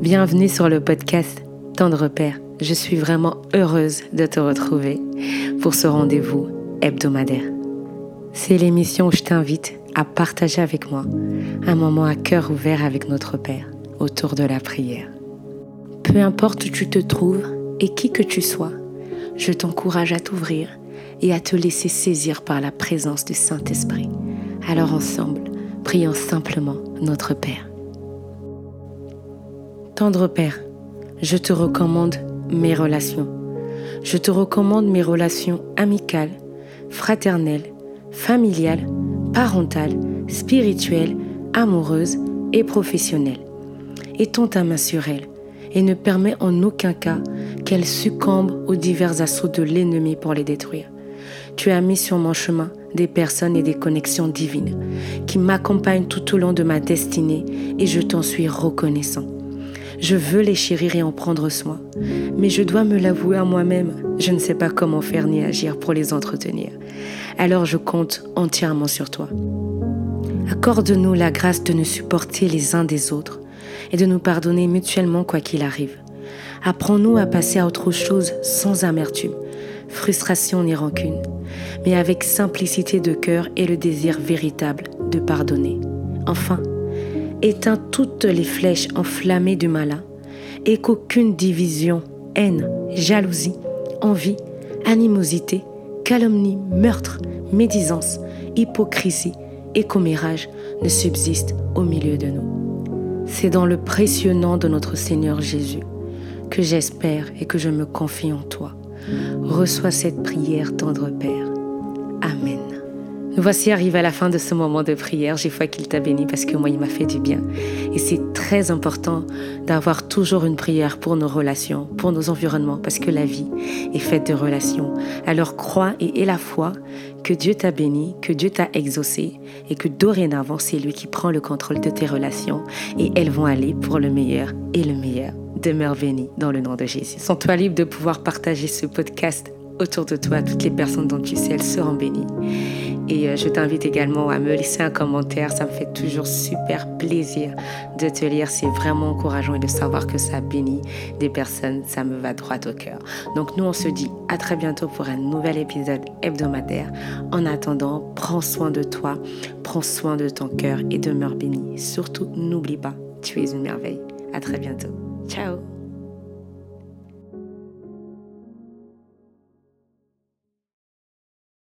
Bienvenue sur le podcast Tendre Père. Je suis vraiment heureuse de te retrouver pour ce rendez-vous hebdomadaire. C'est l'émission où je t'invite à partager avec moi un moment à cœur ouvert avec notre Père autour de la prière. Peu importe où tu te trouves et qui que tu sois, je t'encourage à t'ouvrir et à te laisser saisir par la présence du Saint-Esprit. Alors ensemble, prions simplement notre Père. Tendre Père, je te recommande mes relations. Je te recommande mes relations amicales, fraternelles, familiales, parentales, spirituelles, amoureuses et professionnelles. Étends ta main sur elles et ne permets en aucun cas qu'elles succombent aux divers assauts de l'ennemi pour les détruire. Tu as mis sur mon chemin des personnes et des connexions divines qui m'accompagnent tout au long de ma destinée et je t'en suis reconnaissant. Je veux les chérir et en prendre soin. Mais je dois me l'avouer à moi-même. Je ne sais pas comment faire ni agir pour les entretenir. Alors je compte entièrement sur toi. Accorde-nous la grâce de nous supporter les uns des autres et de nous pardonner mutuellement quoi qu'il arrive. Apprends-nous à passer à autre chose sans amertume, frustration ni rancune, mais avec simplicité de cœur et le désir véritable de pardonner. Enfin, éteins toutes les flèches enflammées du malin, et qu'aucune division, haine, jalousie, envie, animosité, calomnie, meurtre, médisance, hypocrisie et commérage ne subsiste au milieu de nous. C'est dans le précieux nom de notre Seigneur Jésus que j'espère et que je me confie en toi. Reçois cette prière, tendre Père. Amen. Nous voici arrivés à la fin de ce moment de prière. J'ai foi qu'il t'a béni parce que moi, il m'a fait du bien. Et c'est très important d'avoir toujours une prière pour nos relations, pour nos environnements, parce que la vie est faite de relations. Alors crois et aie la foi que Dieu t'a béni, que Dieu t'a exaucé et que dorénavant, c'est lui qui prend le contrôle de tes relations et elles vont aller pour le meilleur et le meilleur. Demeure béni dans le nom de Jésus. Sens-toi libre de pouvoir partager ce podcast autour de toi, toutes les personnes dont tu sais, elles seront bénies. Et euh, je t'invite également à me laisser un commentaire. Ça me fait toujours super plaisir de te lire. C'est vraiment encourageant et de savoir que ça bénit des personnes. Ça me va droit au cœur. Donc nous, on se dit à très bientôt pour un nouvel épisode hebdomadaire. En attendant, prends soin de toi, prends soin de ton cœur et demeure béni. Surtout, n'oublie pas, tu es une merveille. À très bientôt. Ciao